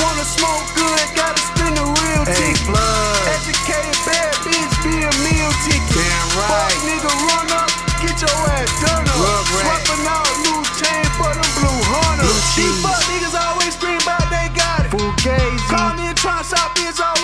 smoke good, gotta spend the real Hey, ticket. blood. Educated bad bitch, be a meal ticket. Damn right. Fuck nigga, run up, get your ass done up. Swapping out loose chain for them blue hunters. These fuck niggas always scream about they got it. Fugazi. Call me and try shop, bitch, always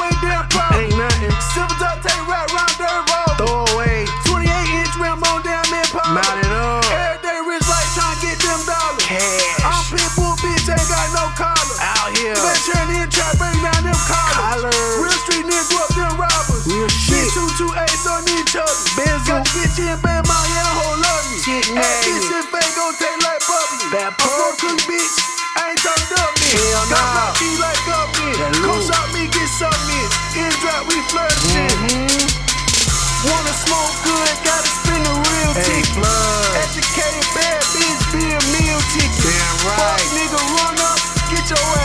Here. Bitch, turn in trap, bring down them collars. Collars. Real street niggas grew up them robbers. Real shit. Two two eights on each other. Bizzle. Got the bitch in band, my yeah, the whole love me. Shit Hey, bitch in fake gon' take like bubbly. That purple. cook, bitch. I ain't talking up me. Hell Got nah. my feet like up me. Come shop me, get something in. In drop, we flourishing. Mm-hmm. Wanna smoke good, gotta spend the real Hey, ticket. Educated bad bitch, be a meal ticket. Damn Fuck right. nigga, run up, get your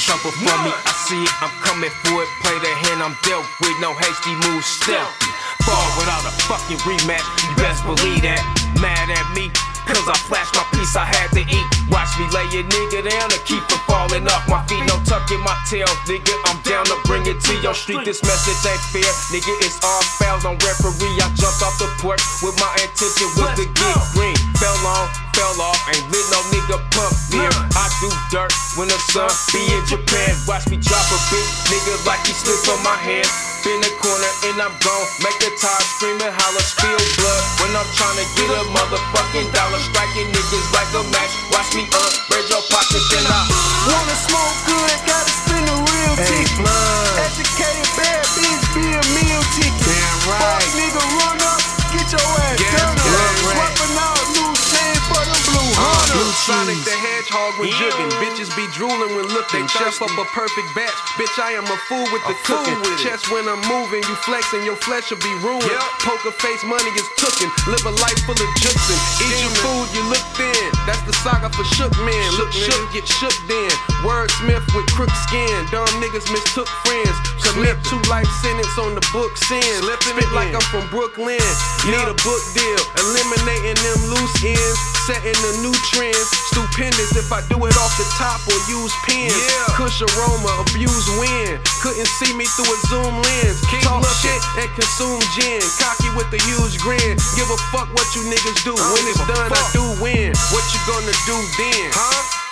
trouble for me. I see it, I'm coming for it. Play the hand I'm dealt with, no hasty moves, stealthy. Fall without a fucking rematch, you best believe that. Mad at me, cause I flashed my piece I had to eat. Watch me lay a nigga down and keep from falling off my feet. No tucking my tail, nigga. I'm down to bring it to your street. This message ain't fair, nigga. It's all fouls on referee. I jumped off the porch with my intention was to get green. Fell on, fell off, ain't lit no nigga pump beer. I do dirt when the sun be in Japan. Watch me drop a big nigga like he slipped on my hand. Spin the corner and I'm gone. Make the tire scream and holler, spill blood. When I'm trying to get a motherfucking dollar, striking niggas like a match. Watch me up, when jugging. Bitches be drooling when looking. Chef up a perfect batch. Bitch, I am a fool with the cooking. Chest when I'm moving, you flexing, your flesh will be ruined. Yep. Poker face money is cooking. Live a life full of juxing. Eat your food, you look thin. That's the saga for shook men. Look Shook get shook then. Wordsmith with crook skin. Dumb niggas mistook friends. Commit two life sentence on the book sin. Spit like. I'm from Brooklyn. Need a book deal. Eliminating them loose ends. Setting the new trends. Stupendous if I do it off the top or use pens. Yeah. Kush aroma, abuse wind. Couldn't see me through a zoom lens. Keep Talk looking. shit and consume gin. Cocky with a huge grin. Give a fuck what you niggas do. When it's a done, I do win. What you gonna do then? Huh?